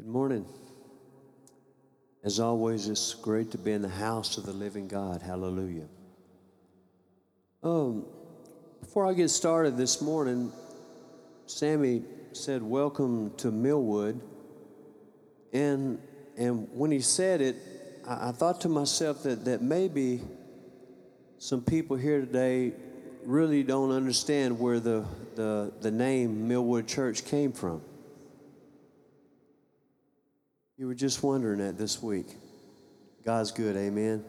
Good morning. As always, it's great to be in the house of the living God. Hallelujah. Um, before I get started this morning, Sammy said, Welcome to Millwood. And, and when he said it, I, I thought to myself that, that maybe some people here today really don't understand where the, the, the name Millwood Church came from. You were just wondering that this week. God's good, amen.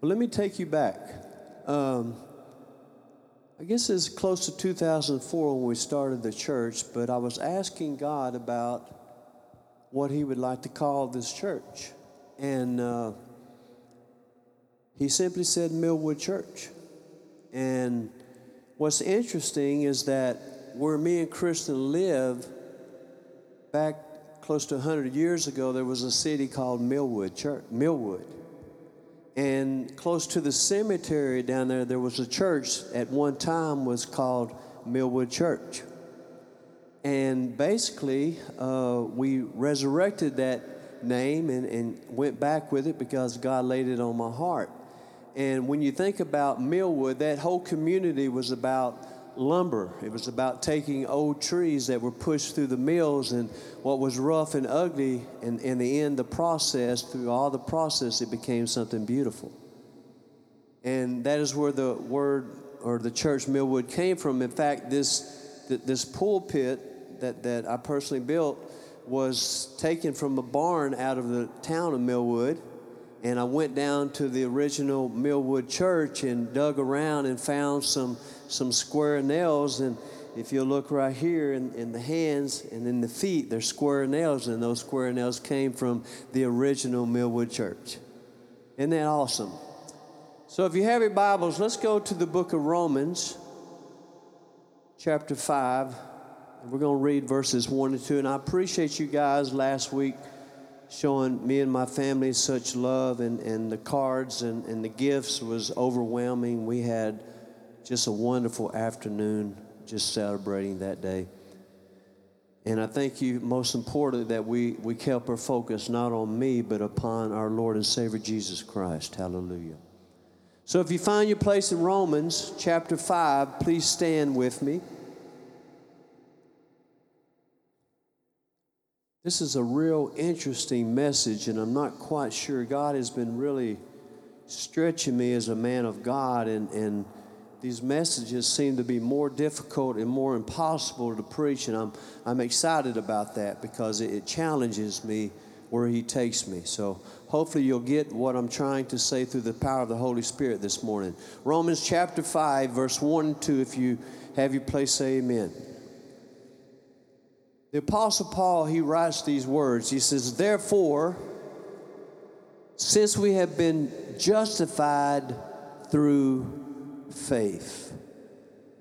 Well, let me take you back. Um, I guess it's close to 2004 when we started the church, but I was asking God about what He would like to call this church. And uh, He simply said Millwood Church. And what's interesting is that where me and Kristen live, back close to 100 years ago, there was a city called Millwood, Church, Millwood. And close to the cemetery down there, there was a church at one time was called Millwood Church. And basically, uh, we resurrected that name and, and went back with it because God laid it on my heart. And when you think about Millwood, that whole community was about lumber. It was about taking old trees that were pushed through the mills and what was rough and ugly, and in the end, the process, through all the process, it became something beautiful. And that is where the word or the church Millwood came from. In fact, this, this pulpit that, that I personally built was taken from a barn out of the town of Millwood. And I went down to the original Millwood church and dug around and found some some square nails. And if you look right here in, in the hands and in the feet, they're square nails, and those square nails came from the original Millwood Church. Isn't that awesome? So if you have your Bibles, let's go to the book of Romans, chapter 5. We're going to read verses 1 and 2. And I appreciate you guys last week showing me and my family such love, and, and the cards and, and the gifts was overwhelming. We had just a wonderful afternoon just celebrating that day. And I thank you, most importantly that we, we kept our focus not on me, but upon our Lord and Savior Jesus Christ. Hallelujah. So if you find your place in Romans chapter 5, please stand with me. This is a real interesting message, and I'm not quite sure. God has been really stretching me as a man of God and, and these messages seem to be more difficult and more impossible to preach, and I'm, I'm excited about that because it, it challenges me where He takes me. So hopefully you'll get what I'm trying to say through the power of the Holy Spirit this morning. Romans chapter 5, verse 1 and 2, if you have your place, say amen. The Apostle Paul, he writes these words. He says, Therefore, since we have been justified through faith.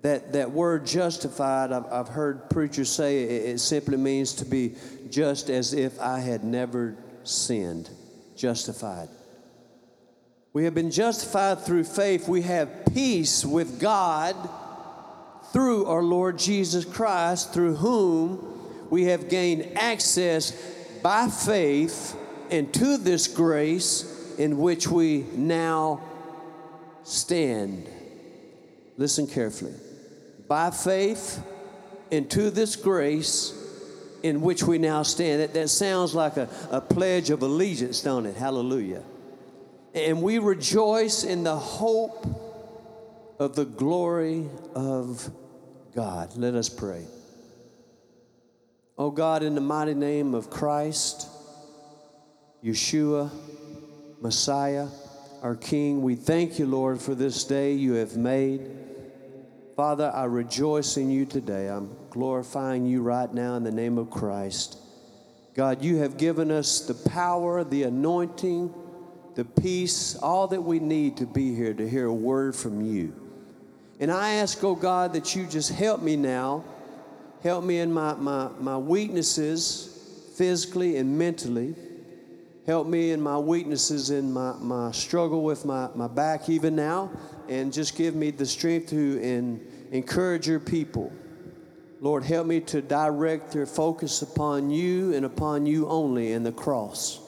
That, that word justified, I've, I've heard preachers say it, it simply means to be just as if I had never sinned. Justified. We have been justified through faith. We have peace with God through our Lord Jesus Christ, through whom we have gained access by faith into this grace in which we now stand. Listen carefully. By faith into this grace in which we now stand. That, that sounds like a, a pledge of allegiance, don't it? Hallelujah. And we rejoice in the hope of the glory of God. Let us pray. Oh God, in the mighty name of Christ, Yeshua, Messiah, our King, we thank you, Lord, for this day you have made. Father, I rejoice in you today. I'm glorifying you right now in the name of Christ. God, you have given us the power, the anointing, the peace, all that we need to be here to hear a word from you. And I ask, oh God, that you just help me now. Help me in my, my, my weaknesses, physically and mentally. Help me in my weaknesses, in my, my struggle with my, my back, even now. And just give me the strength to in, encourage your people. Lord, help me to direct their focus upon you and upon you only in the cross.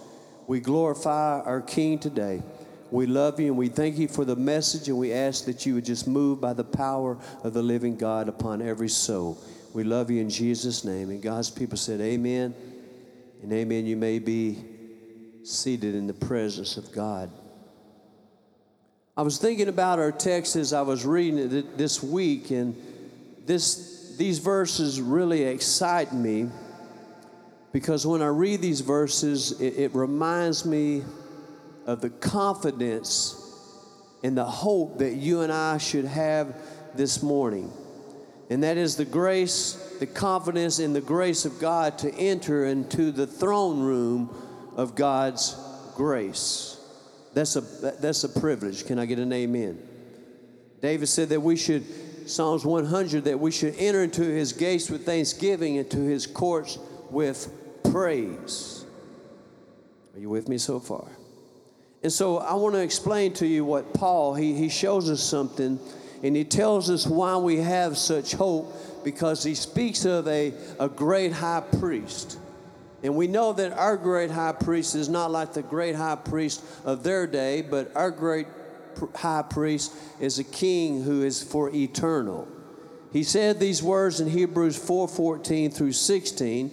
We glorify our King today. We love you and we thank you for the message, and we ask that you would just move by the power of the living God upon every soul. We love you in Jesus' name. And God's people said, Amen. And amen. You may be seated in the presence of God. I was thinking about our text as I was reading it this week, and this these verses really excite me because when I read these verses, it, it reminds me of the confidence and the hope that you and I should have this morning. And that is the grace, the confidence in the grace of God to enter into the throne room of God's grace. That's a, that's a privilege. Can I get an amen? David said that we should Psalms 100 that we should enter into his gates with thanksgiving and to his courts with praise. Are you with me so far? And so I want to explain to you what Paul, he, he shows us something and he tells us why we have such hope because he speaks of a, a great high priest. And we know that our great high priest is not like the great high priest of their day, but our great high priest is a king who is for eternal. He said these words in Hebrews 4:14 through 16.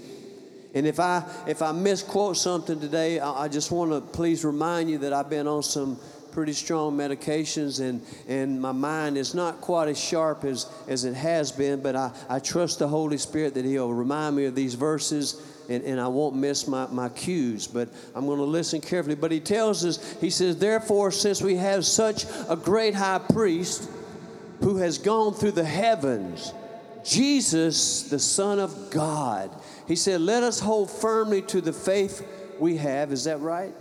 And if I if I misquote something today, I, I just want to please remind you that I've been on some pretty strong medications and, and my mind is not quite as sharp as, as it has been, but I, I trust the Holy Spirit that He'll remind me of these verses and, and I won't miss my, my cues, but I'm going to listen carefully. But he tells us, he says, Therefore, since we have such a great high priest who has gone through the heavens, Jesus, the Son of God, he said, Let us hold firmly to the faith we have. Is that right?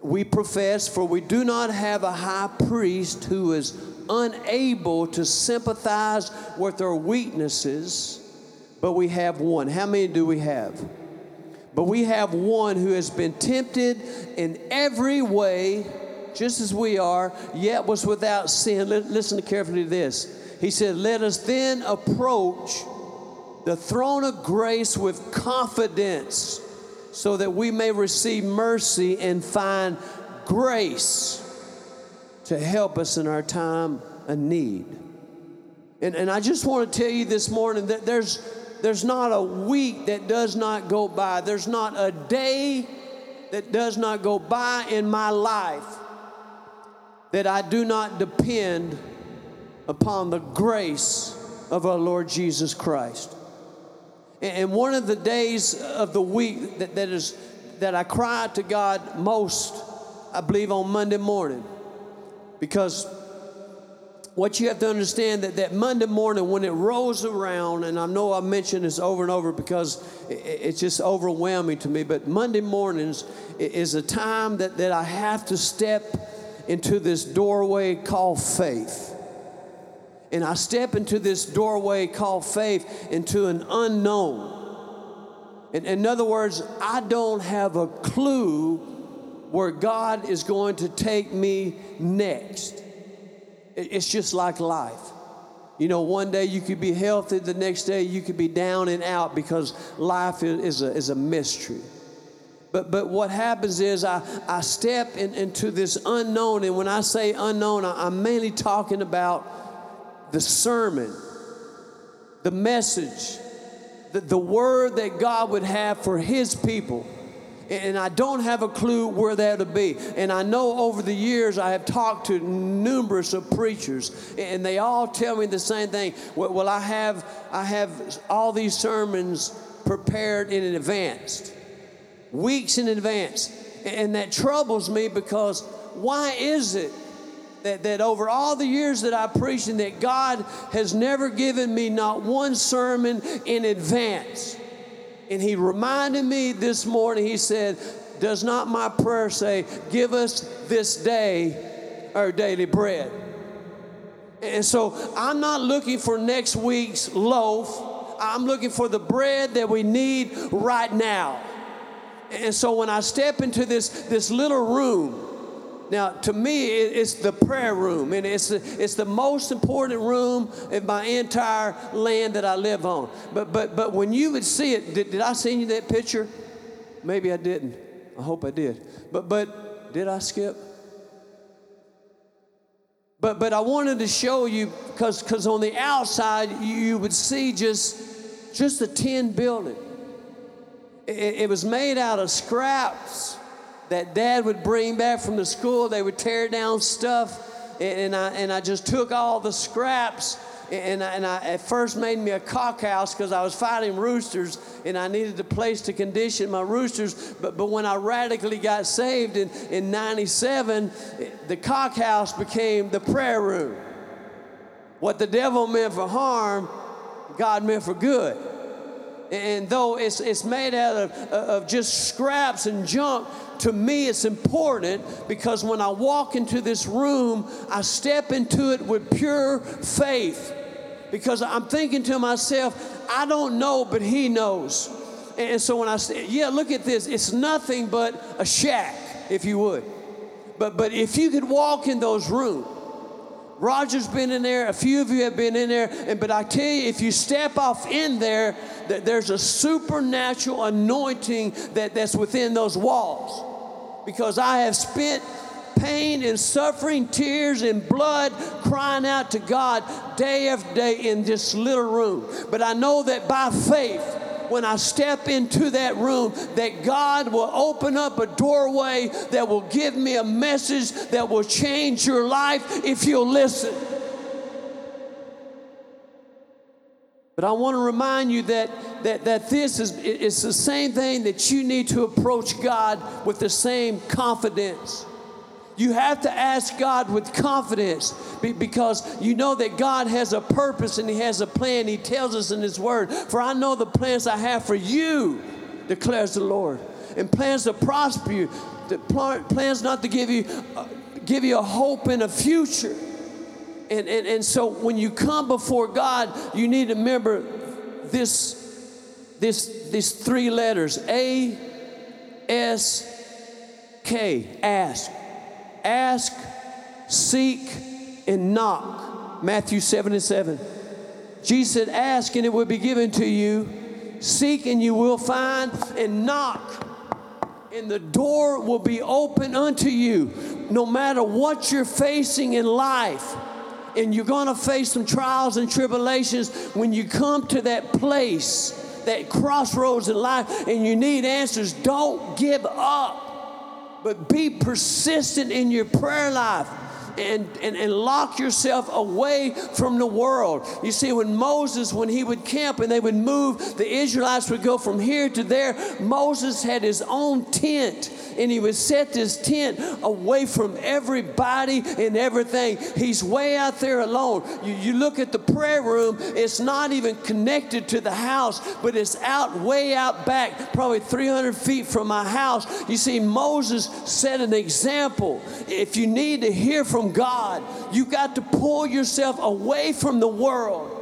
We profess, for we do not have a high priest who is unable to sympathize with our weaknesses but we have one. How many do we have? But we have one who has been tempted in every way, just as we are, yet was without sin. Listen carefully to this. He said, Let us then approach the throne of grace with confidence so that we may receive mercy and find grace to help us in our time of need. And, and I just want to tell you this morning that there's there's not a week that does not go by. There's not a day that does not go by in my life that I do not depend upon the grace of our Lord Jesus Christ. And one of the days of the week that, that is that I cry to God most, I believe on Monday morning. Because what you have to understand that that Monday morning when it rolls around, and I know I mentioned this over and over because it's just overwhelming to me, but Monday mornings is a time that, that I have to step into this doorway called faith. And I step into this doorway called faith into an unknown. In, in other words, I don't have a clue where God is going to take me next. It's just like life. You know, one day you could be healthy, the next day you could be down and out because life is a, is a mystery. But, but what happens is I, I step in, into this unknown, and when I say unknown, I, I'm mainly talking about the sermon, the message, the, the word that God would have for His people and I don't have a clue where that'll be. And I know over the years I have talked to numerous of preachers, and they all tell me the same thing. Well, I have I have all these sermons prepared in advance, weeks in advance, and that troubles me because why is it? That, that over all the years that I preached, and that God has never given me not one sermon in advance. And he reminded me this morning, he said, Does not my prayer say, Give us this day our daily bread? And so I'm not looking for next week's loaf. I'm looking for the bread that we need right now. And so when I step into this, this little room, Now, to me, it's the prayer room, and it's the, it's the most important room in my entire land that I live on. But, but, but when you would see it, did, did I send you that picture? Maybe I didn't. I hope I did. But, but did I skip? But, but I wanted to show you because because on the outside you, you would see just just a tin building. It, it was made out of scraps that dad would bring back from the school. They would tear down stuff, and I, and I just took all the scraps. And I, and I at first made me a cock house because I was fighting roosters and I needed a place to condition my roosters. But, but when I radically got saved in, in 97, the cock house became the prayer room. What the devil meant for harm, God meant for good. And though it's, it's made out of, uh, of just scraps and junk, to me it's important because when I walk into this room, I step into it with pure faith. Because I'm thinking to myself, I don't know, but He knows. And so when I say, yeah, look at this, it's nothing but a shack, if you would. But, but if you could walk in those rooms, Roger's been in there, a few of you have been in there, and but I tell you, if you step off in there, that there's a supernatural anointing that, that's within those walls. Because I have spent pain and suffering, tears and blood, crying out to God day after day in this little room. But I know that by faith, when I step into that room that God will open up a doorway that will give me a message that will change your life if you'll listen. But I want to remind you that, that, that this is it's the same thing that you need to approach God with the same confidence. You have to ask God with confidence because you know that God has a purpose and He has a plan. He tells us in His Word, For I know the plans I have for you, declares the Lord, and plans to prosper you, plans not to give you, uh, give you a hope and a future. And, and, and so when you come before God, you need to remember this, this, these three letters A, S, K, ask ask, seek, and knock. Matthew 7 and 7. Jesus said, Ask and it will be given to you, seek and you will find, and knock and the door will be open unto you no matter what you're facing in life. And you're going to face some trials and tribulations when you come to that place, that crossroads in life, and you need answers. Don't give up but be persistent in your prayer life and, and, and lock yourself away from the world. You see, when Moses, when he would camp and they would move, the Israelites would go from here to there. Moses had his own tent and he would set this tent away from everybody and everything. He's way out there alone. You, you look at the prayer room, it's not even connected to the house, but it's out way out back, probably 300 feet from my house. You see, Moses set an example. If you need to hear from God. You got to pull yourself away from the world.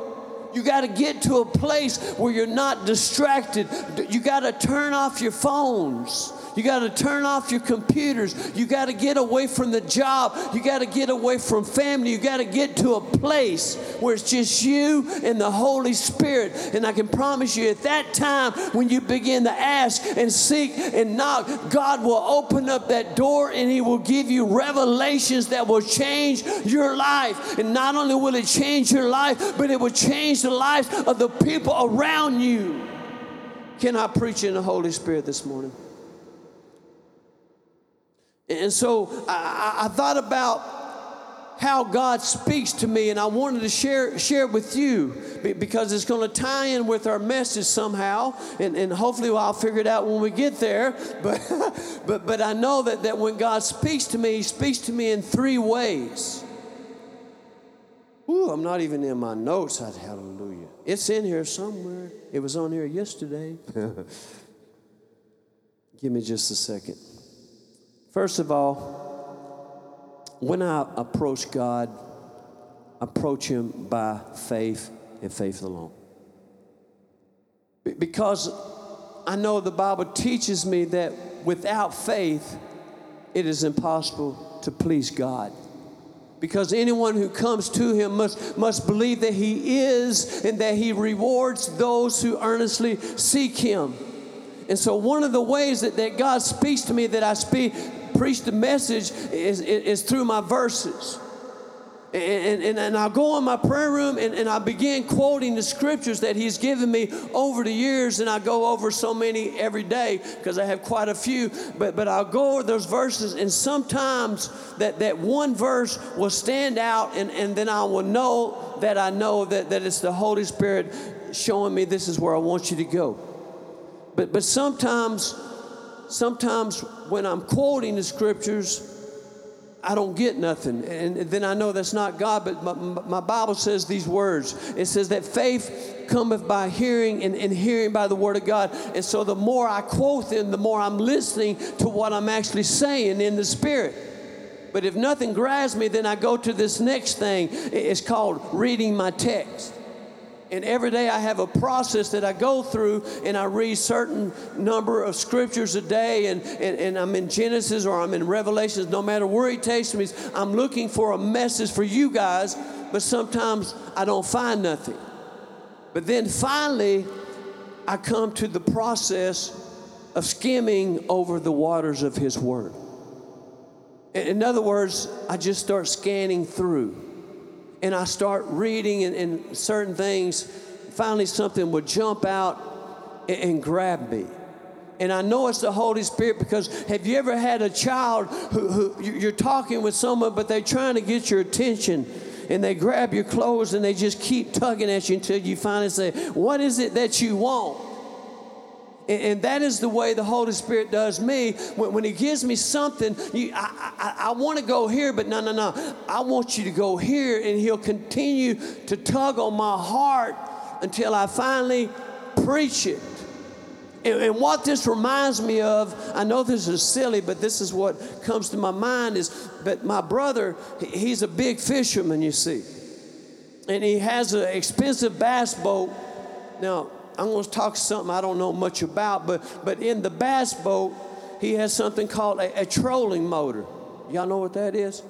You got to get to a place where you're not distracted. You got to turn off your phones. You got to turn off your computers. You got to get away from the job. You got to get away from family. You got to get to a place where it's just you and the Holy Spirit. And I can promise you at that time, when you begin to ask and seek and knock, God will open up that door and He will give you revelations that will change your life. And not only will it change your life, but it will change the lives of the people around you. Can I preach in the Holy Spirit this morning? And so I, I, thought about how God speaks to me, and I wanted to share share it with you because it's going to tie in with our message somehow, and, and hopefully I'll figure it out when we get there. But but but I know that, that when God speaks to me, He speaks to me in three ways. Ooh, I'm not even in my notes. I'd, Hallelujah. It's in here somewhere. It was on here yesterday. Give me just a second. First of all, when I approach God, approach Him by faith and faith alone. Because I know the Bible teaches me that without faith, it is impossible to please God. Because anyone who comes to him must, must believe that he is and that he rewards those who earnestly seek him. And so, one of the ways that, that God speaks to me, that I speak, preach the message, is, is through my verses. And, and, and I'll go in my prayer room and, and I begin quoting the scriptures that He's given me over the years. And I go over so many every day because I have quite a few. But, but I'll go over those verses, and sometimes that, that one verse will stand out, and, and then I will know that I know that, that it's the Holy Spirit showing me this is where I want you to go. But, but sometimes, sometimes when I'm quoting the scriptures, I don't get nothing. And then I know that's not God, but my, my, Bible says these words. It says that faith cometh by hearing and, and hearing by the word of God. And so the more I quote them, the more I'm listening to what I'm actually saying in the spirit. But if nothing grabs me, then I go to this next thing. It's called reading my text. And every day I have a process that I go through and I read certain number of scriptures a day and, and, and I'm in Genesis or I'm in Revelations, no matter where he takes me, I'm looking for a message for you guys, but sometimes I don't find nothing. But then finally, I come to the process of skimming over the waters of his word. In other words, I just start scanning through and I start reading and, and certain things, finally something would jump out and, and grab me. And I know it's the Holy Spirit because have you ever had a child who, who you're talking with someone, but they're trying to get your attention and they grab your clothes and they just keep tugging at you until you finally say, What is it that you want? And that is the way the Holy Spirit does me. When, He gives me something, you, I, I, I want to go here, but no, no, no. I want you to go here, and He'll continue to tug on my heart until I finally preach it. And, and what this reminds me of, I know this is silly, but this is what comes to my mind is, but my brother, he's a big fisherman, you see. And he has an expensive bass boat. Now, I'm going to talk something I don't know much about, but, but in the bass boat, he has something called a, a trolling motor. Y'all know what that is?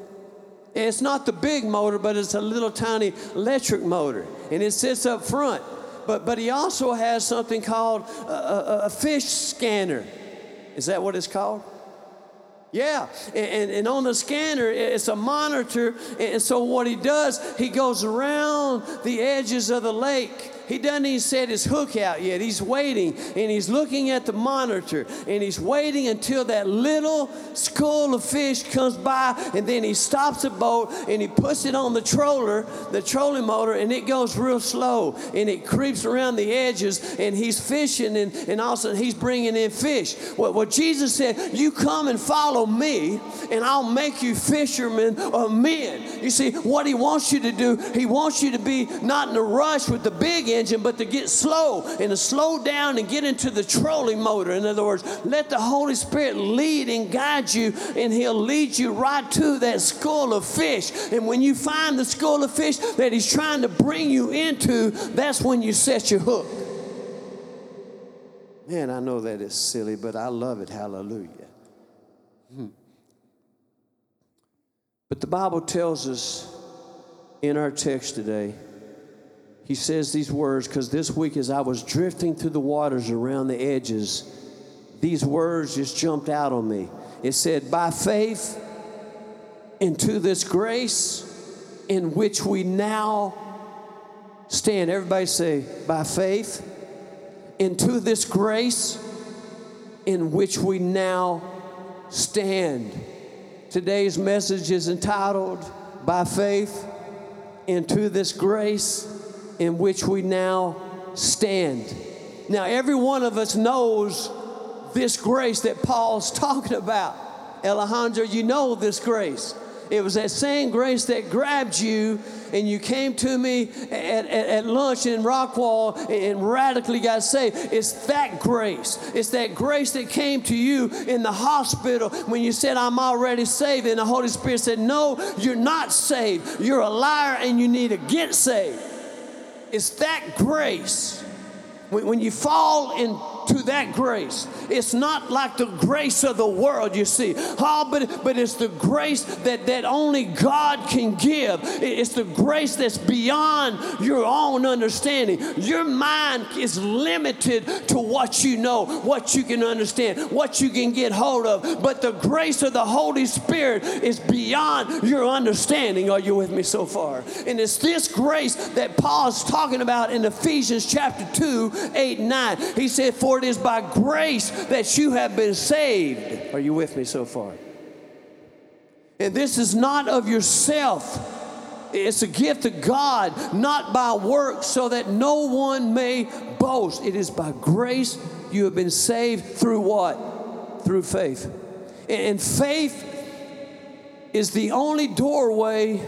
It's not the big motor, but it's a little tiny electric motor, and it sits up front. But, but he also has something called a, a, a fish scanner. Is that what it's called? Yeah, and, and, on the scanner, it's a monitor. And so, what he does, he goes around the edges of the lake he doesn't even set his hook out yet. He's waiting and he's looking at the monitor and he's waiting until that little school of fish comes by and then he stops the boat and he puts it on the troller, the trolling motor, and it goes real slow and it creeps around the edges and he's fishing and, and all of a sudden he's bringing in fish. Well, what Jesus said, you come and follow me and I'll make you fishermen of men. You see, what he wants you to do, he wants you to be not in a rush with the big engine, but to get slow and to slow down and get into the trolling motor. In other words, let the Holy Spirit lead and guide you, and He'll lead you right to that school of fish. And when you find the school of fish that He's trying to bring you into, that's when you set your hook. Man, I know that is silly, but I love it. Hallelujah. Hmm. But the Bible tells us in our text today he says these words because this week, as I was drifting through the waters around the edges, these words just jumped out on me. It said, By faith into this grace in which we now stand. Everybody say, By faith into this grace in which we now stand. Today's message is entitled, By Faith into this grace in which we now stand. Now, every one of us knows this grace that Paul's talking about. Alejandro, you know this grace. It was that same grace that grabbed you and you came to me at, at, at, lunch in Rockwall and radically got saved. It's that grace. It's that grace that came to you in the hospital when you said, I'm already saved. And the Holy Spirit said, No, you're not saved. You're a liar and you need to get saved. It's that grace. When, you fall in to that grace. It's not like the grace of the world, you see. Oh, but, but it's the grace that, that only God can give. It's the grace that's beyond your own understanding. Your mind is limited to what you know, what you can understand, what you can get hold of. But the grace of the Holy Spirit is beyond your understanding. Are you with me so far? And it's this grace that Paul's talking about in Ephesians chapter 2, 8, 9. He said, For it is by grace that you have been saved. Are you with me so far? And this is not of yourself. It's a gift of God, not by works, so that no one may boast. It is by grace you have been saved through what? Through faith. And faith is the only doorway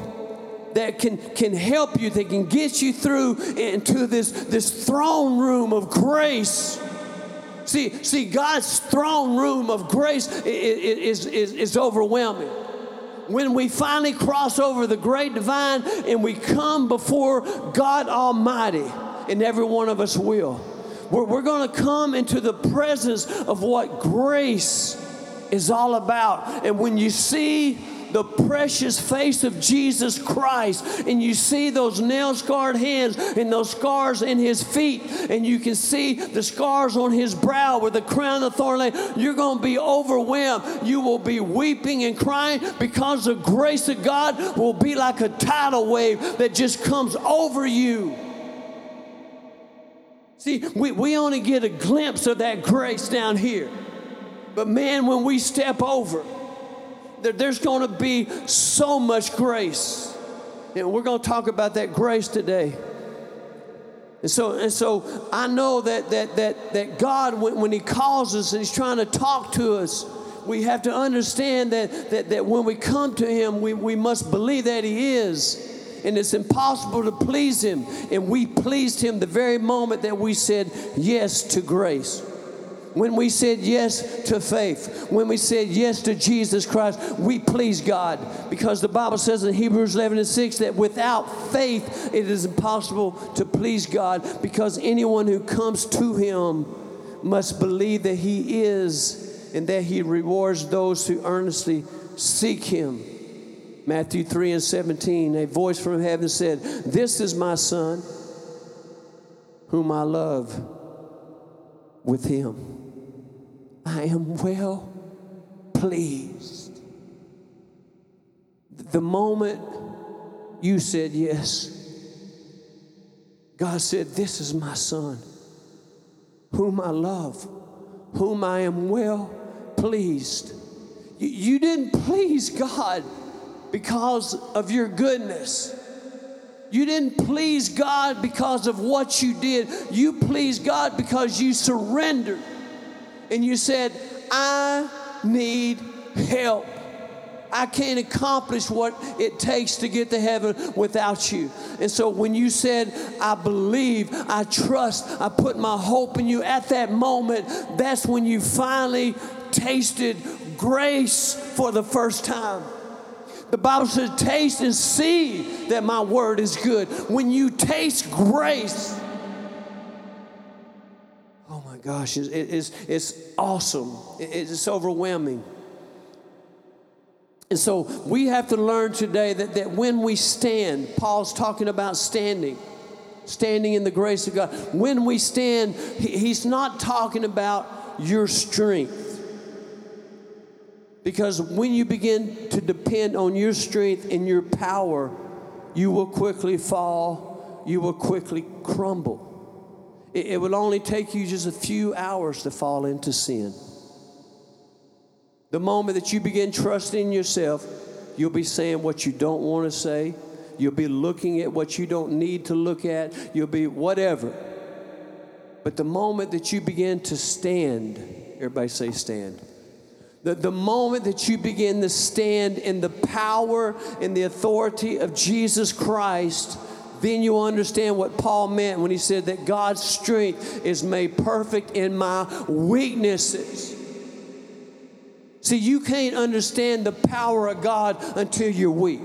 that can, can help you, that can get you through into this, this throne room of grace. See, see, God's throne room of grace is, is, is overwhelming. When we finally cross over the great divine and we come before God Almighty, and every one of us will, we're, we're going to come into the presence of what grace is all about. And when you see the precious face of Jesus Christ, and you see those nail scarred hands and those scars in his feet, and you can see the scars on his brow where the crown of thorn lay, you're going to be overwhelmed. You will be weeping and crying because the grace of God will be like a tidal wave that just comes over you. See, we, we only get a glimpse of that grace down here. But man, when we step over, there's going to be so much grace. And we're going to talk about that grace today. And so, and so I know that, that, that, that God, when, when He calls us and He's trying to talk to us, we have to understand that, that, that when we come to Him, we, we must believe that He is. And it's impossible to please Him. And we pleased Him the very moment that we said yes to grace when we said yes to faith, when we said yes to Jesus Christ, we please God. Because the Bible says in Hebrews 11 and 6 that without faith it is impossible to please God because anyone who comes to Him must believe that He is and that He rewards those who earnestly seek Him. Matthew 3 and 17, a voice from heaven said, This is my Son, whom I love with Him. I am well pleased. The moment you said yes, God said, This is my son, whom I love, whom I am well pleased. You didn't please God because of your goodness. You didn't please God because of what you did. You pleased God because you surrendered and you said, I need help. I can't accomplish what it takes to get to heaven without you. And so when you said, I believe, I trust, I put my hope in you, at that moment, that's when you finally tasted grace for the first time. The Bible says, taste and see that my word is good. When you taste grace, gosh, it's, it's, it's awesome. It's overwhelming. And so we have to learn today that, that when we stand, Paul's talking about standing, standing in the grace of God. When we stand, he, he's not talking about your strength. Because when you begin to depend on your strength and your power, you will quickly fall, you will quickly crumble. It, will only take you just a few hours to fall into sin. The moment that you begin trusting yourself, you'll be saying what you don't want to say. You'll be looking at what you don't need to look at. You'll be whatever. But the moment that you begin to stand, everybody say stand. The, the moment that you begin to stand in the power and the authority of Jesus Christ, then you'll understand what Paul meant when he said that God's strength is made perfect in my weaknesses. See, you can't understand the power of God until you're weak.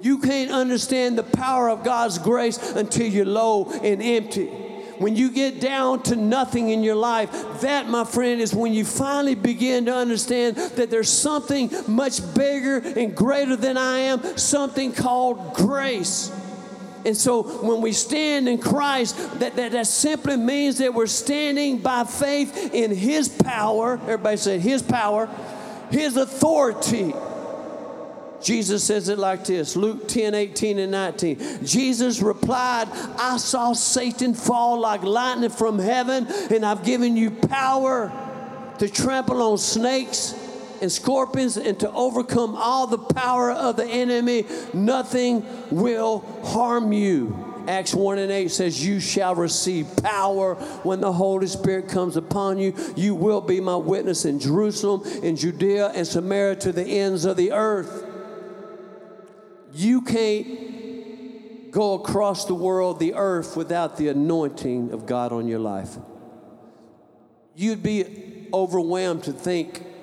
You can't understand the power of God's grace until you're low and empty. when you get down to nothing in your life, that, my friend, is when you finally begin to understand that there's something much bigger and greater than I am, something called grace. And so when we stand in Christ, that, that, that simply means that we're standing by faith in His power. Everybody say His power, His authority. Jesus says it like this Luke 10 18 and 19. Jesus replied, I saw Satan fall like lightning from heaven, and I've given you power to trample on snakes and scorpions and to overcome all the power of the enemy. Nothing will harm you. Acts 1 and 8 says, You shall receive power when the Holy Spirit comes upon you. You will be my witness in Jerusalem, in Judea, and Samaria to the ends of the earth. You can't go across the world, the earth, without the anointing of God on your life. You'd be overwhelmed to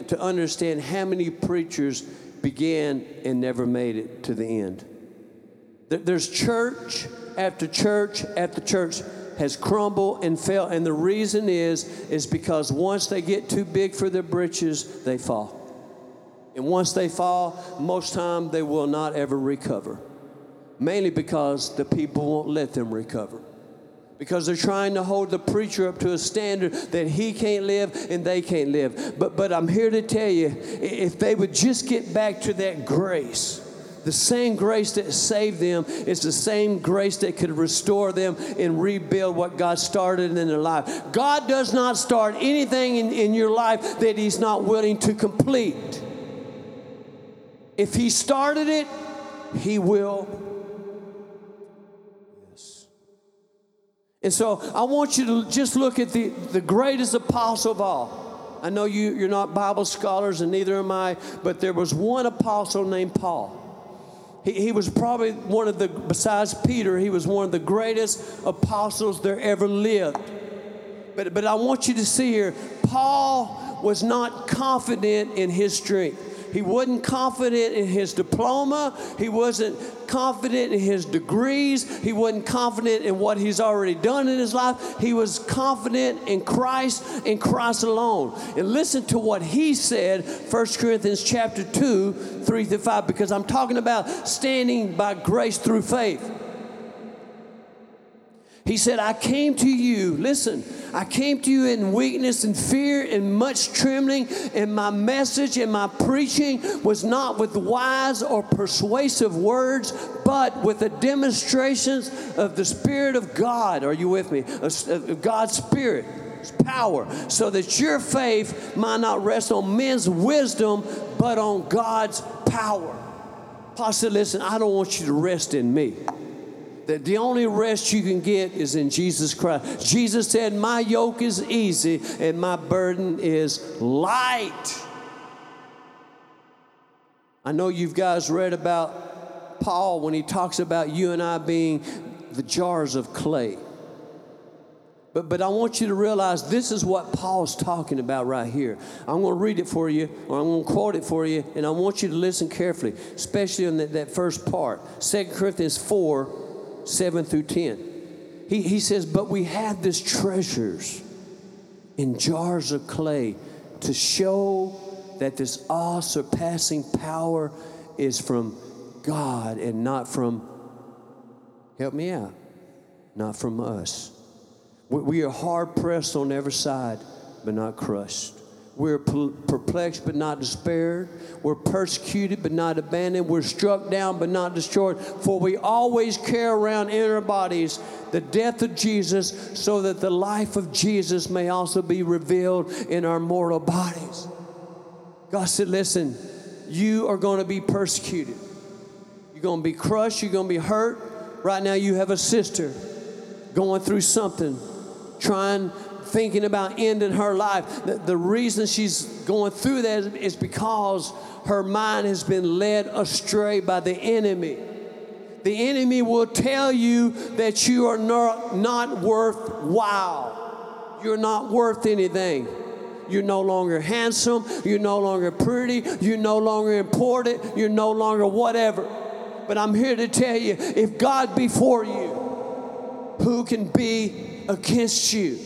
to understand how many preachers began and never made it to the end. There's church after church after church has crumbled and fell, and the reason is is because once they get too big for their britches, they fall. And once they fall, most time they will not ever recover. Mainly because the people won't let them recover because they're trying to hold the preacher up to a standard that he can't live and they can't live. But, but I'm here to tell you if they would just get back to that grace, the same grace that saved them is the same grace that could restore them and rebuild what God started in their life. God does not start anything in, in your life that He's not willing to complete. If He started it, He will And so I want you to just look at the, the greatest apostle of all. I know you, you're not Bible scholars, and neither am I, but there was one apostle named Paul. He, he was probably one of the, besides Peter, he was one of the greatest apostles there ever lived. But, but I want you to see here, Paul was not confident in his strength. He wasn't confident in his diploma. He wasn't confident in his degrees. He wasn't confident in what he's already done in his life. He was confident in Christ and Christ alone. And listen to what he said, 1 Corinthians chapter 2, 3 through 5, because I'm talking about standing by grace through faith. He said, I came to you, listen, I came to you in weakness and fear and much trembling, and my message and my preaching was not with wise or persuasive words, but with the demonstrations of the Spirit of God. Are you with me? Of God's Spirit. Power, so that your faith might not rest on men's wisdom, but on God's power. Paul said, Listen, I don't want you to rest in me that the only rest you can get is in Jesus Christ. Jesus said, My yoke is easy and my burden is light. I know you guys read about Paul when he talks about you and I being the jars of clay. But, but I want you to realize this is what Paul's talking about right here. I'm going to read it for you, or I'm going to quote it for you, and I want you to listen carefully, especially in that, that first part. 2 Corinthians 4 7 through 10. He, he says, But we have this treasures in jars of clay to show that this all surpassing power is from God and not from, help me out, not from us. We are hard pressed on every side, but not crushed. We're perplexed but not despaired. We're persecuted but not abandoned. We're struck down but not destroyed. For we always carry around in our bodies the death of Jesus so that the life of Jesus may also be revealed in our mortal bodies. God said, Listen, you are going to be persecuted. You're going to be crushed. You're going to be hurt. Right now, you have a sister going through something, trying thinking about ending her life. The, the reason she's going through that is because her mind has been led astray by the enemy. The enemy will tell you that you are not, not worthwhile. You're not worth anything. You're no longer handsome. You're no longer pretty. You're no longer important. You're no longer whatever. But I'm here to tell you if God be for you, who can be against you.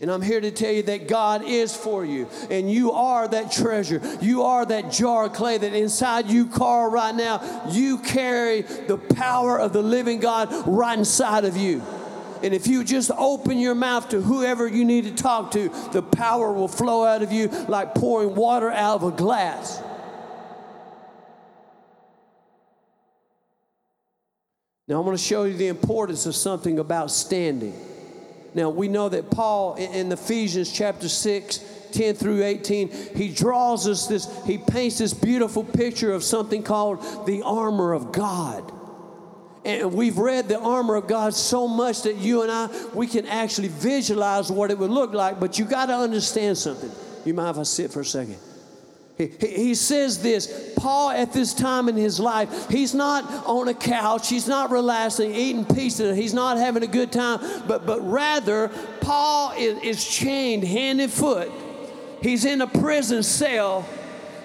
And I'm here to tell you that God is for you. And you are that treasure. You are that jar of clay that inside you, Carl, right now, you carry the power of the living God right inside of you. And if you just open your mouth to whoever you need to talk to, the power will flow out of you like pouring water out of a glass. Now, I'm going to show you the importance of something about standing. Now, we know that Paul in Ephesians chapter 6, 10 through 18, he draws us this, he paints this beautiful picture of something called the armor of God. And we've read the armor of God so much that you and I, we can actually visualize what it would look like, but you got to understand something. You mind if I sit for a second? He, says this Paul, at this time in his life, he's not on a couch, he's not relaxing, eating pizza, he's not having a good time, but, but rather, Paul is, is chained hand and foot. He's in a prison cell.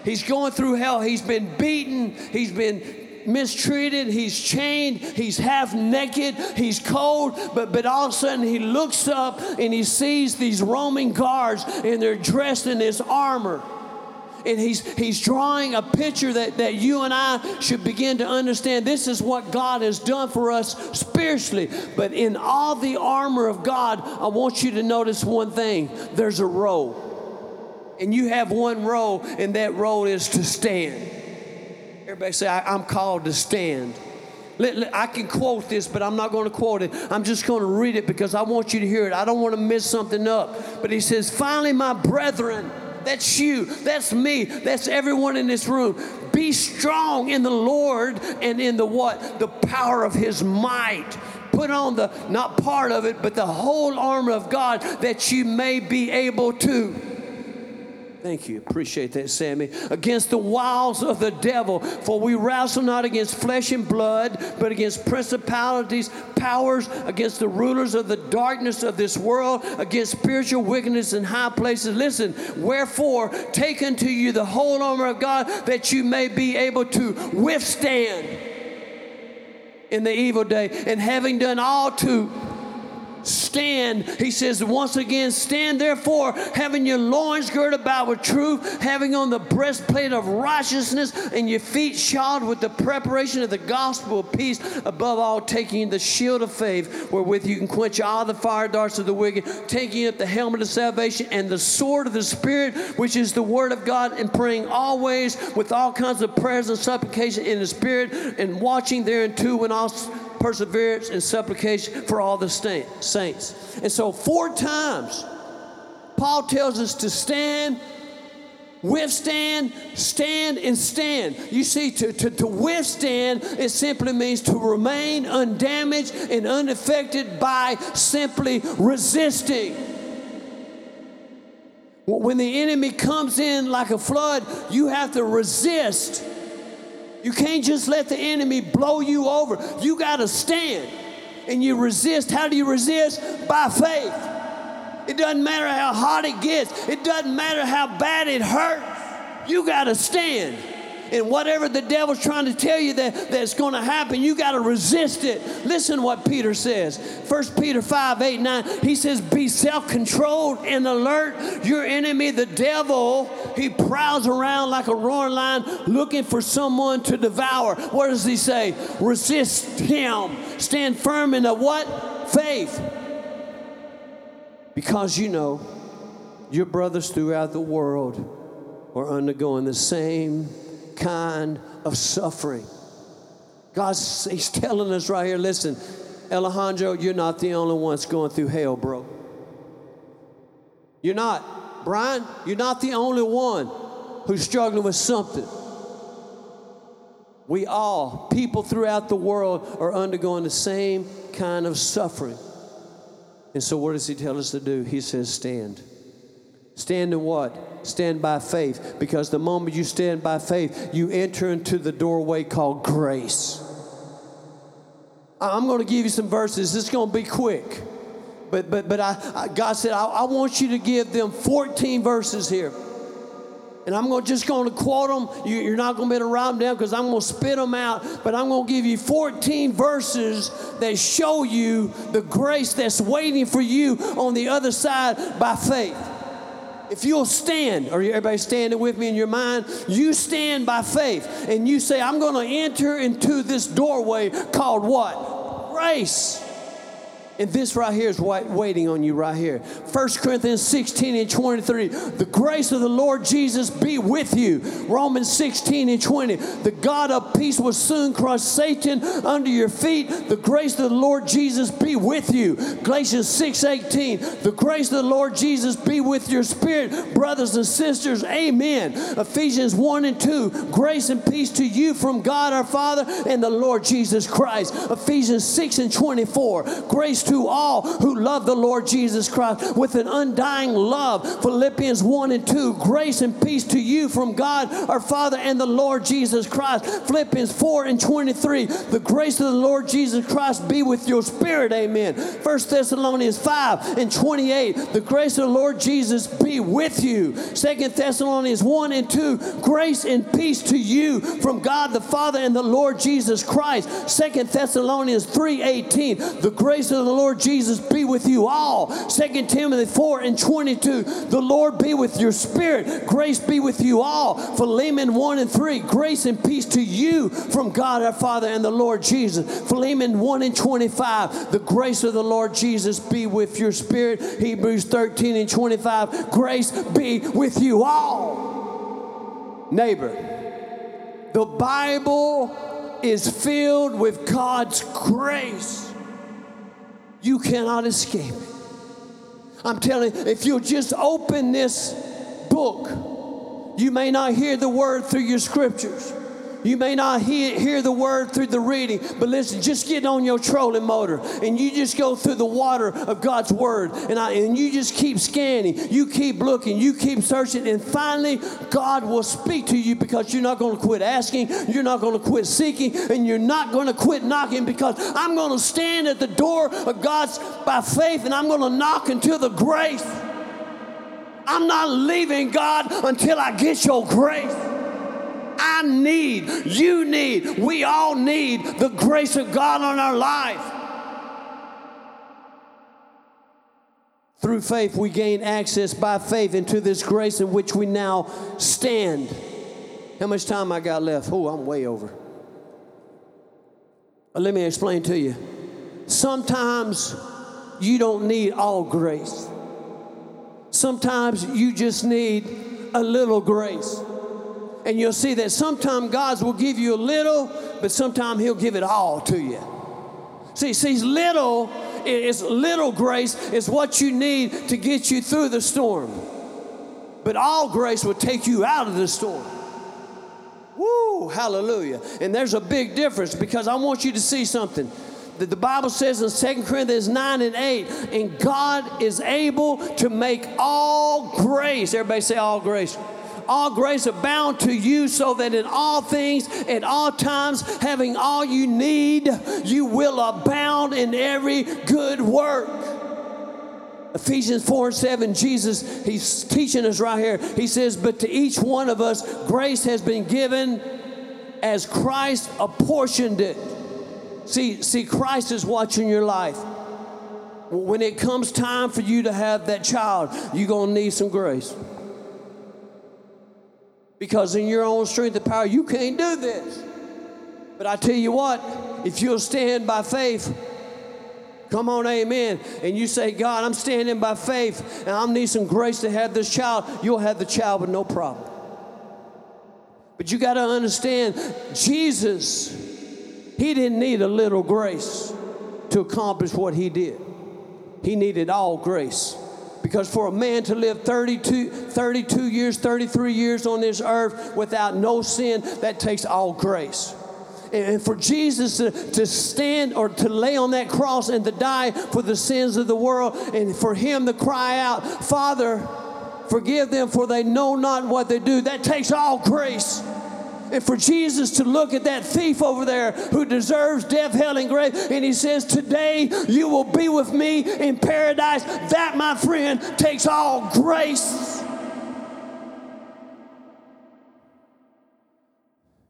He's going through hell. He's been beaten. He's been mistreated, he's chained, he's half naked, he's cold, but, but all of a sudden he looks up and he sees these Roman guards and they're dressed in this armor. And he's, he's drawing a picture that, that you and I should begin to understand this is what God has done for us spiritually. But in all the armor of God, I want you to notice one thing there's a role. And you have one role, and that role is to stand. Everybody say, I, am called to stand. I can quote this, but I'm not going to quote it. I'm just going to read it because I want you to hear it. I don't want to miss something up. But he says, Finally, my brethren, that's you, that's me, that's everyone in this room. Be strong in the Lord and in the what? The power of his might put on the not part of it but the whole armor of god that you may be able to Thank you. Appreciate that, Sammy. Against the wiles of the devil. For we wrestle not against flesh and blood, but against principalities, powers, against the rulers of the darkness of this world, against spiritual wickedness in high places. Listen, wherefore, take unto you the whole armor of God that you may be able to withstand in the evil day. And having done all to stand. He says, once again, stand therefore, having your loins girded about with truth, having on the breastplate of righteousness, and your feet shod with the preparation of the gospel of peace, above all, taking the shield of faith, wherewith you can quench all the fire darts of the wicked, taking up the helmet of salvation and the sword of the Spirit, which is the word of God, and praying always with all kinds of prayers and supplication in the Spirit, and watching thereunto when all perseverance and supplication for all the saints. And so, four times, Paul tells us to stand, withstand, stand, and stand. You see, to, to, to withstand, it simply means to remain undamaged and unaffected by simply resisting. When the enemy comes in like a flood, you have to resist you can't just let the enemy blow you over. You got to stand and you resist. How do you resist? By faith. It doesn't matter how hot it gets, it doesn't matter how bad it hurts. You got to stand. And whatever the devil's trying to tell you that, that's going to happen, you got to resist it. Listen what Peter says. 1 Peter 5 8 9. He says, Be self controlled and alert. Your enemy, the devil, he prowls around like a roaring lion looking for someone to devour. What does he say? Resist him. Stand firm in the what? Faith. Because you know, your brothers throughout the world are undergoing the same kind of suffering. God's He's telling us right here listen, Alejandro, you're not the only ones going through hell, bro. You're not. Brian, you're not the only one who's struggling with something. We all, people throughout the world, are undergoing the same kind of suffering. And so, what does he tell us to do? He says, stand. Stand in what? Stand by faith. Because the moment you stand by faith, you enter into the doorway called grace. I'm going to give you some verses. It's going to be quick. But, but, but I, I God said, I, I want you to give them 14 verses here. and I'm gonna, just going to quote them. You, are not going to be able to write them down because I'm going to spit them out. But I'm going to give you 14 verses that show you the grace that's waiting for you on the other side by faith. If you'll stand, or everybody standing with me in your mind, you stand by faith and you say, I'm going to enter into this doorway called what? Grace. And this right here is waiting on you right here. 1 Corinthians 16 and 23. The grace of the Lord Jesus be with you. Romans 16 and 20. The God of peace will soon crush Satan under your feet. The grace of the Lord Jesus be with you. Galatians 6 18. The grace of the Lord Jesus be with your spirit, brothers and sisters. Amen. Ephesians 1 and 2. Grace and peace to you from God our Father and the Lord Jesus Christ. Ephesians 6 and 24. Grace to all who love the Lord Jesus Christ with an undying love. Philippians 1 and 2. Grace and peace to you from God our Father and the Lord Jesus Christ. Philippians 4 and 23. The grace of the Lord Jesus Christ be with your spirit. Amen. 1 Thessalonians 5 and 28. The grace of the Lord Jesus be with you. 2 Thessalonians 1 and 2. Grace and peace to you from God the Father and the Lord Jesus Christ. 2 Thessalonians 3 18. The grace of the Lord Jesus be with you all. 2 Timothy 4 and 22. The Lord be with your spirit. Grace be with you all. Philemon 1 and 3. Grace and peace to you from God our Father and the Lord Jesus. Philemon 1 and 25. The grace of the Lord Jesus be with your spirit. Hebrews 13 and 25. Grace be with you all. Neighbor, the Bible is filled with God's grace you cannot escape. I'm telling you, if you'll just open this book, you may not hear the word through your scriptures. You may not hear, hear the word through the reading, but listen, just get on your trolling motor and you just go through the water of God's word and, I, and you just keep scanning, you keep looking, you keep searching, and finally God will speak to you because you're not going to quit asking, you're not going to quit seeking, and you're not going to quit knocking because I'm going to stand at the door of God's by faith and I'm going to knock until the grace. I'm not leaving God until I get your grace. I need, you need, we all need the grace of God on our life. Through faith, we gain access by faith into this grace in which we now stand. How much time I got left? Oh, I'm way over. But let me explain to you. Sometimes you don't need all grace. Sometimes you just need a little grace and you'll see that sometimes God will give you a little, but sometimes He'll give it all to you. See, see, little is little grace is what you need to get you through the storm. But all grace will take you out of the storm. Woo, hallelujah. And there's a big difference because I want you to see something. That the Bible says in 2 Corinthians 9 and 8, and God is able to make all grace, everybody say all grace all grace abound to you, so that in all things, at all times, having all you need, you will abound in every good work. Ephesians 4 and 7, Jesus, he's teaching us right here. He says, But to each one of us, grace has been given as Christ apportioned it. See, see, Christ is watching your life. When it comes time for you to have that child, you're going to need some grace. Because in your own strength and power, you can't do this. But I tell you what, if you'll stand by faith, come on, amen, and you say, God, I'm standing by faith and I need some grace to have this child, you'll have the child with no problem. But you got to understand, Jesus, he didn't need a little grace to accomplish what he did. He needed all grace. Because for a man to live 32, 32 years, 33 years on this earth without no sin, that takes all grace. And for Jesus to, to stand or to lay on that cross and to die for the sins of the world, and for him to cry out, Father, forgive them, for they know not what they do, that takes all grace. And for Jesus to look at that thief over there who deserves death, hell, and grave, and he says, Today you will be with me in paradise. That, my friend, takes all grace.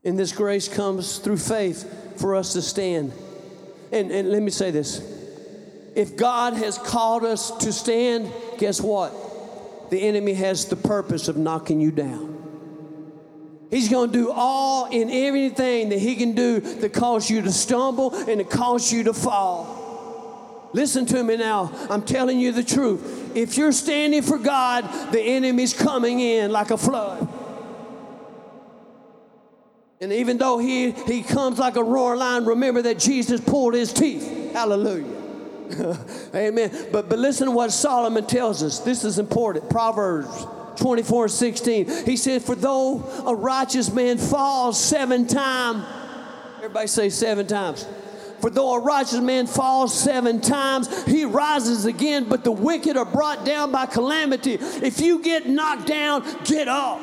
And this grace comes through faith for us to stand. And, and let me say this if God has called us to stand, guess what? The enemy has the purpose of knocking you down. He's going to do all and everything that he can do to cause you to stumble and to cause you to fall. Listen to me now. I'm telling you the truth. If you're standing for God, the enemy's coming in like a flood. And even though he, he comes like a roaring lion, remember that Jesus pulled his teeth. Hallelujah. Amen. But, but listen to what Solomon tells us. This is important. Proverbs 24 16. He said, For though a righteous man falls seven times, everybody say seven times. For though a righteous man falls seven times, he rises again, but the wicked are brought down by calamity. If you get knocked down, get up.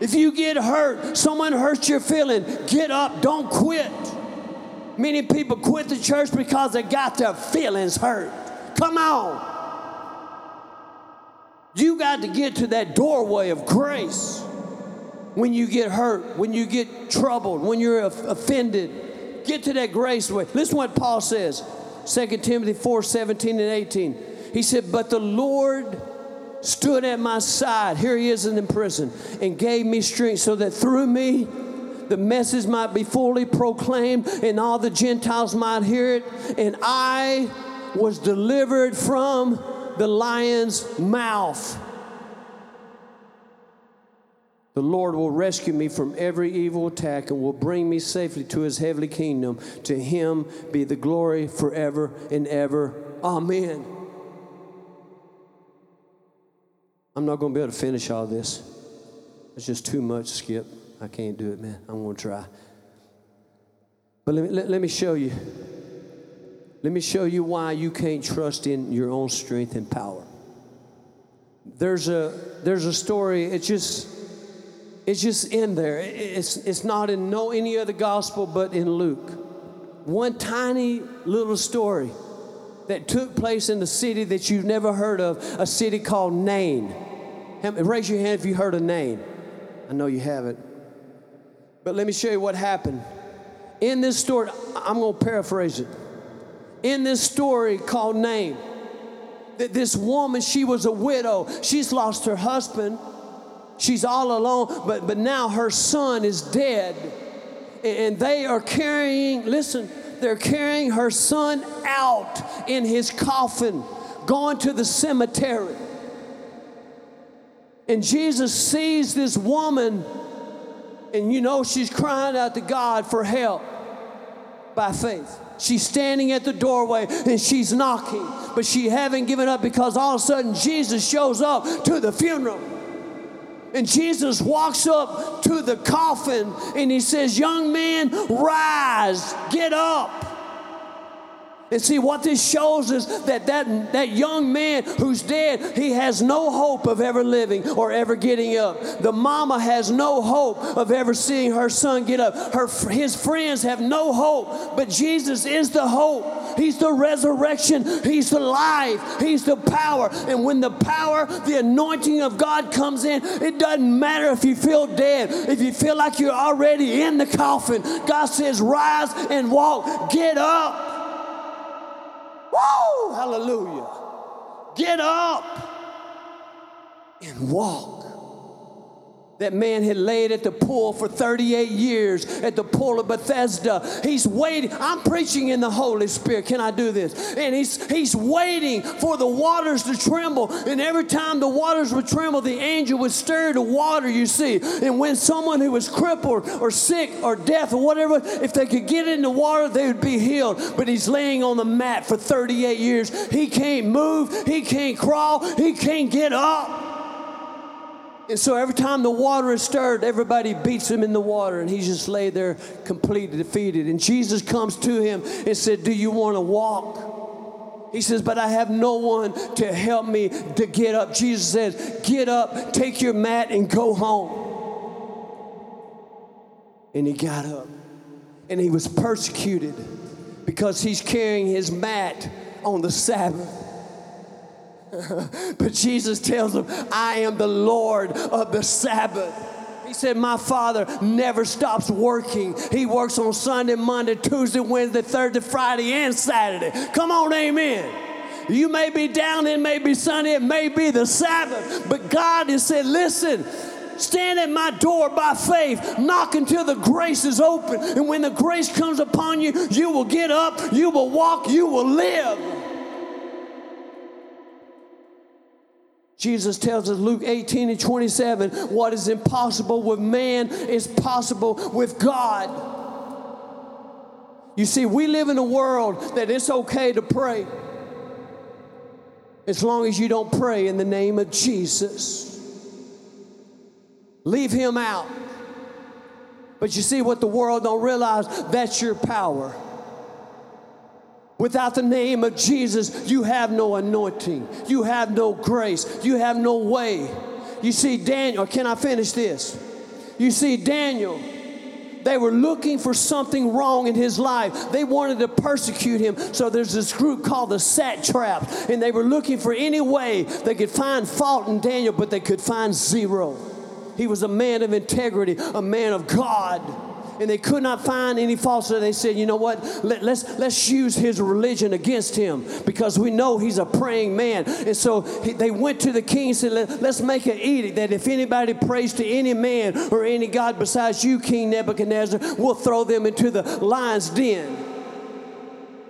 If you get hurt, someone hurts your feeling, get up, don't quit. Many people quit the church because they got their feelings hurt. Come on. You got to get to that doorway of grace when you get hurt, when you get troubled, when you're offended. Get to that grace way. Listen what Paul says 2 Timothy 4 17 and 18. He said, But the Lord stood at my side. Here he is in prison and gave me strength so that through me the message might be fully proclaimed and all the Gentiles might hear it. And I was delivered from the lion's mouth. The Lord will rescue me from every evil attack and will bring me safely to his heavenly kingdom. To him be the glory forever and ever. Amen. I'm not going to be able to finish all this. It's just too much, Skip. I can't do it, man. I'm going to try. But let me, let, let me show you. Let me show you why you can't trust in your own strength and power. There's a, there's a story, it's just, it's just in there. It's, it's not in no any other gospel but in Luke. One tiny little story that took place in the city that you've never heard of, a city called Nain. Raise your hand if you heard of Nain. I know you haven't. But let me show you what happened. In this story, I'm going to paraphrase it. In this story called Nain. that this woman, she was a widow. She's lost her husband. She's all alone, but, but now her son is dead. And they are carrying, listen, they're carrying her son out in his coffin, going to the cemetery. And Jesus sees this woman, and you know she's crying out to God for help by faith. She's standing at the doorway and she's knocking, but she haven't given up because all of a sudden Jesus shows up to the funeral. And Jesus walks up to the coffin and he says, Young man, rise, get up. And see, what this shows is that, that that young man who's dead, he has no hope of ever living or ever getting up. The mama has no hope of ever seeing her son get up. Her, his friends have no hope, but Jesus is the hope. He's the resurrection. He's the life. He's the power. And when the power, the anointing of God comes in, it doesn't matter if you feel dead, if you feel like you're already in the coffin. God says, rise and walk. Get up. Woo! Hallelujah. Get up and walk. That man had laid at the pool for 38 years at the pool of Bethesda. He's waiting. I'm preaching in the Holy Spirit. Can I do this? And he's he's waiting for the waters to tremble. And every time the waters would tremble, the angel would stir the water, you see. And when someone who was crippled or sick or deaf or whatever, if they could get in the water, they would be healed. But he's laying on the mat for 38 years. He can't move, he can't crawl, he can't get up. And so every time the water is stirred, everybody beats him in the water, and he just lay there completely defeated. And Jesus comes to him and said, Do you want to walk? He says, But I have no one to help me to get up. Jesus says, Get up, take your mat, and go home. And he got up. And he was persecuted because he's carrying his mat on the Sabbath. but Jesus tells them, I am the Lord of the Sabbath. He said, My Father never stops working. He works on Sunday, Monday, Tuesday, Wednesday, Thursday, Friday, and Saturday. Come on, amen. You may be down, it may be sunny, it may be the Sabbath, but God has said, Listen, stand at my door by faith, knock until the grace is open. And when the grace comes upon you, you will get up, you will walk, you will live. Jesus tells us, Luke 18 and 27, what is impossible with man is possible with God. You see, we live in a world that it's okay to pray as long as you don't pray in the name of Jesus. Leave him out. But you see what the world don't realize, that's your power. Without the name of Jesus, you have no anointing. You have no grace. You have no way. You see, Daniel, can I finish this? You see, Daniel, they were looking for something wrong in his life. They wanted to persecute him. So there's this group called the satraps, and they were looking for any way they could find fault in Daniel, but they could find zero. He was a man of integrity, a man of God and they could not find any fault. So they said, you know what? Let, let's, let's use his religion against him because we know he's a praying man. And so he, they went to the king and said, Let, let's make an edict that if anybody prays to any man or any God besides you, King Nebuchadnezzar, we'll throw them into the lion's den.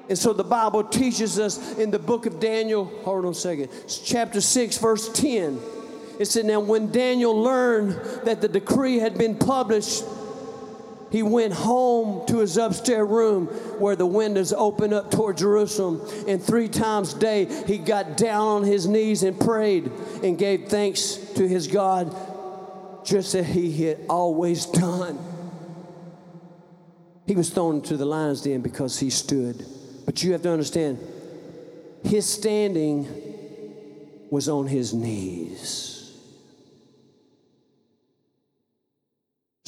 And so the Bible teaches us in the book of Daniel, hold on a second, chapter 6, verse 10. It said, Now when Daniel learned that the decree had been published, he went home to his upstairs room where the windows open up toward Jerusalem. And three times a day, he got down on his knees and prayed and gave thanks to his God, just as he had always done. He was thrown into the lion's den because he stood. But you have to understand, his standing was on his knees.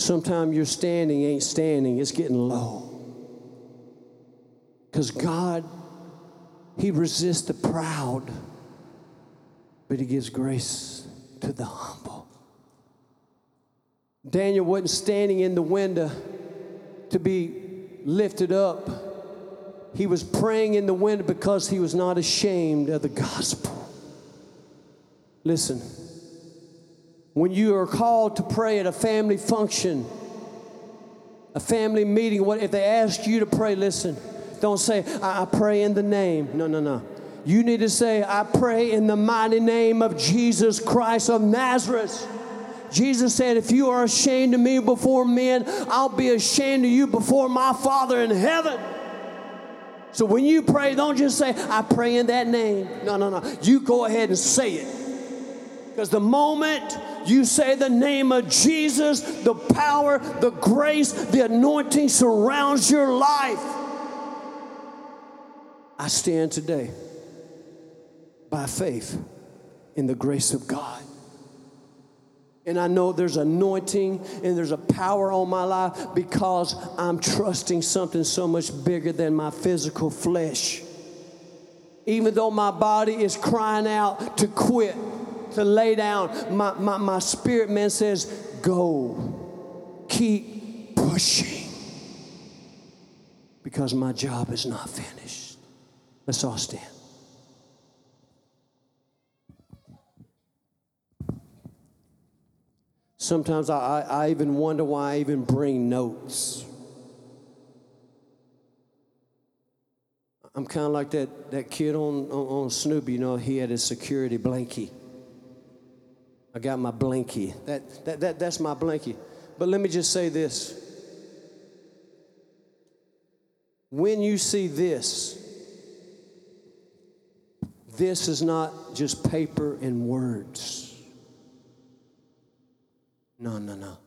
Sometimes your standing ain't standing, it's getting low. Because God, He resists the proud, but He gives grace to the humble. Daniel wasn't standing in the window to be lifted up. He was praying in the window because he was not ashamed of the gospel. Listen. When you are called to pray at a family function, a family meeting, what if they ask you to pray? Listen, don't say, I, I pray in the name. No, no, no. You need to say, I pray in the mighty name of Jesus Christ of Nazareth. Jesus said, If you are ashamed of me before men, I'll be ashamed of you before my Father in heaven. So when you pray, don't just say, I pray in that name. No, no, no. You go ahead and say it. Because the moment you say the name of Jesus, the power, the grace, the anointing surrounds your life. I stand today by faith in the grace of God. And I know there's anointing and there's a power on my life because I'm trusting something so much bigger than my physical flesh. Even though my body is crying out to quit, to lay down. My, my, my spirit man says, Go, keep pushing because my job is not finished. Let's all stand. Sometimes I, I, I even wonder why I even bring notes. I'm kind of like that, that kid on, on, on Snoopy, you know, he had his security blankie. I got my blankie. That, that, that, that's my blankie. But let me just say this. When you see this, this is not just paper and words. No, no, no.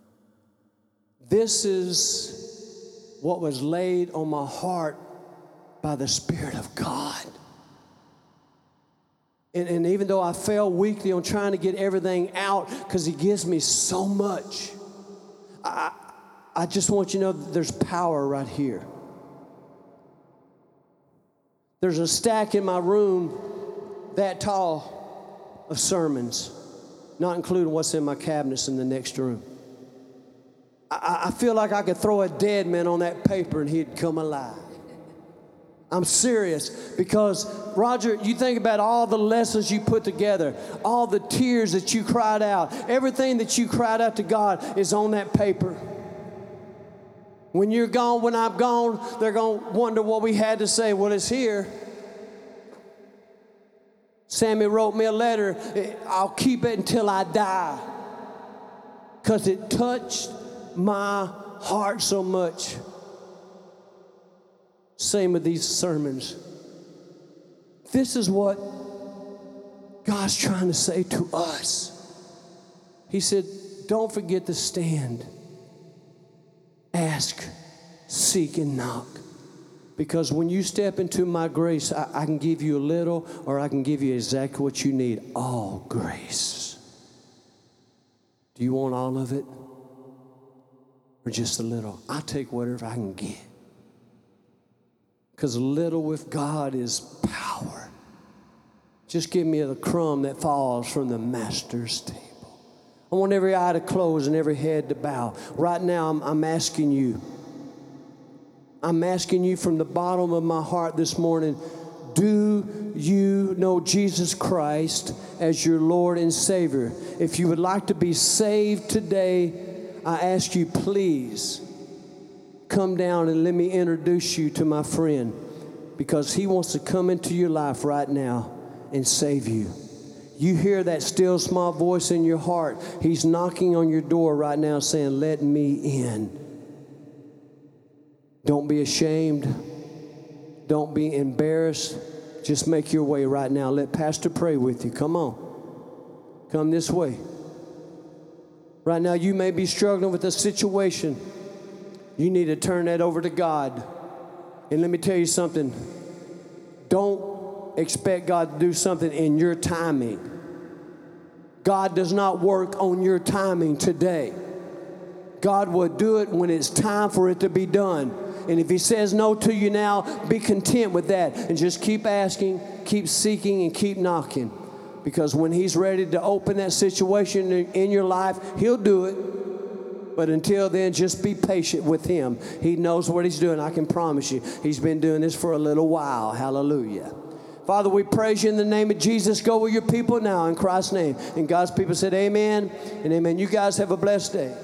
This is what was laid on my heart by the Spirit of God. And, and even though I fail weekly on trying to get everything out because He gives me so much, I, I just want you to know there's power right here. There's a stack in my room that tall of sermons, not including what's in my cabinets in the next room. I, I feel like I could throw a dead man on that paper and he'd come alive. I'm serious because, Roger, you think about all the lessons you put together, all the tears that you cried out, everything that you cried out to God is on that paper. When you're gone, when I'm gone, they're going to wonder what we had to say. Well, it's here. Sammy wrote me a letter. I'll keep it until I die because it touched my heart so much. Same with these sermons. This is what God's trying to say to us. He said, Don't forget to stand, ask, seek, and knock. Because when you step into my grace, I, I, can give you a little or I can give you exactly what you need all grace. Do you want all of it? Or just a little? I'll take whatever I can get. Because little with God is power. Just give me the crumb that falls from the master's table. I want every eye to close and every head to bow. Right now, I'm, I'm asking you. I'm asking you from the bottom of my heart this morning do you know Jesus Christ as your Lord and Savior? If you would like to be saved today, I ask you, please come down and let me introduce you to my friend because he wants to come into your life right now and save you. You hear that still small voice in your heart. He's knocking on your door right now saying, Let me in. Don't be ashamed. Don't be embarrassed. Just make your way right now. Let Pastor pray with you. Come on. Come this way. Right now, you may be struggling with a situation you need to turn that over to God. And let me tell you something don't expect God to do something in your timing. God does not work on your timing today. God will do it when it's time for it to be done. And if He says no to you now, be content with that and just keep asking, keep seeking, and keep knocking. Because when He's ready to open that situation in your life, He'll do But until then, just be patient with Him. He knows what He's doing. I can promise you, He's been doing this for a little while. Hallelujah. Father, we praise you in the name of Jesus. Go with your people now in Christ's name. And God's people said, Amen and Amen. You guys have a blessed day.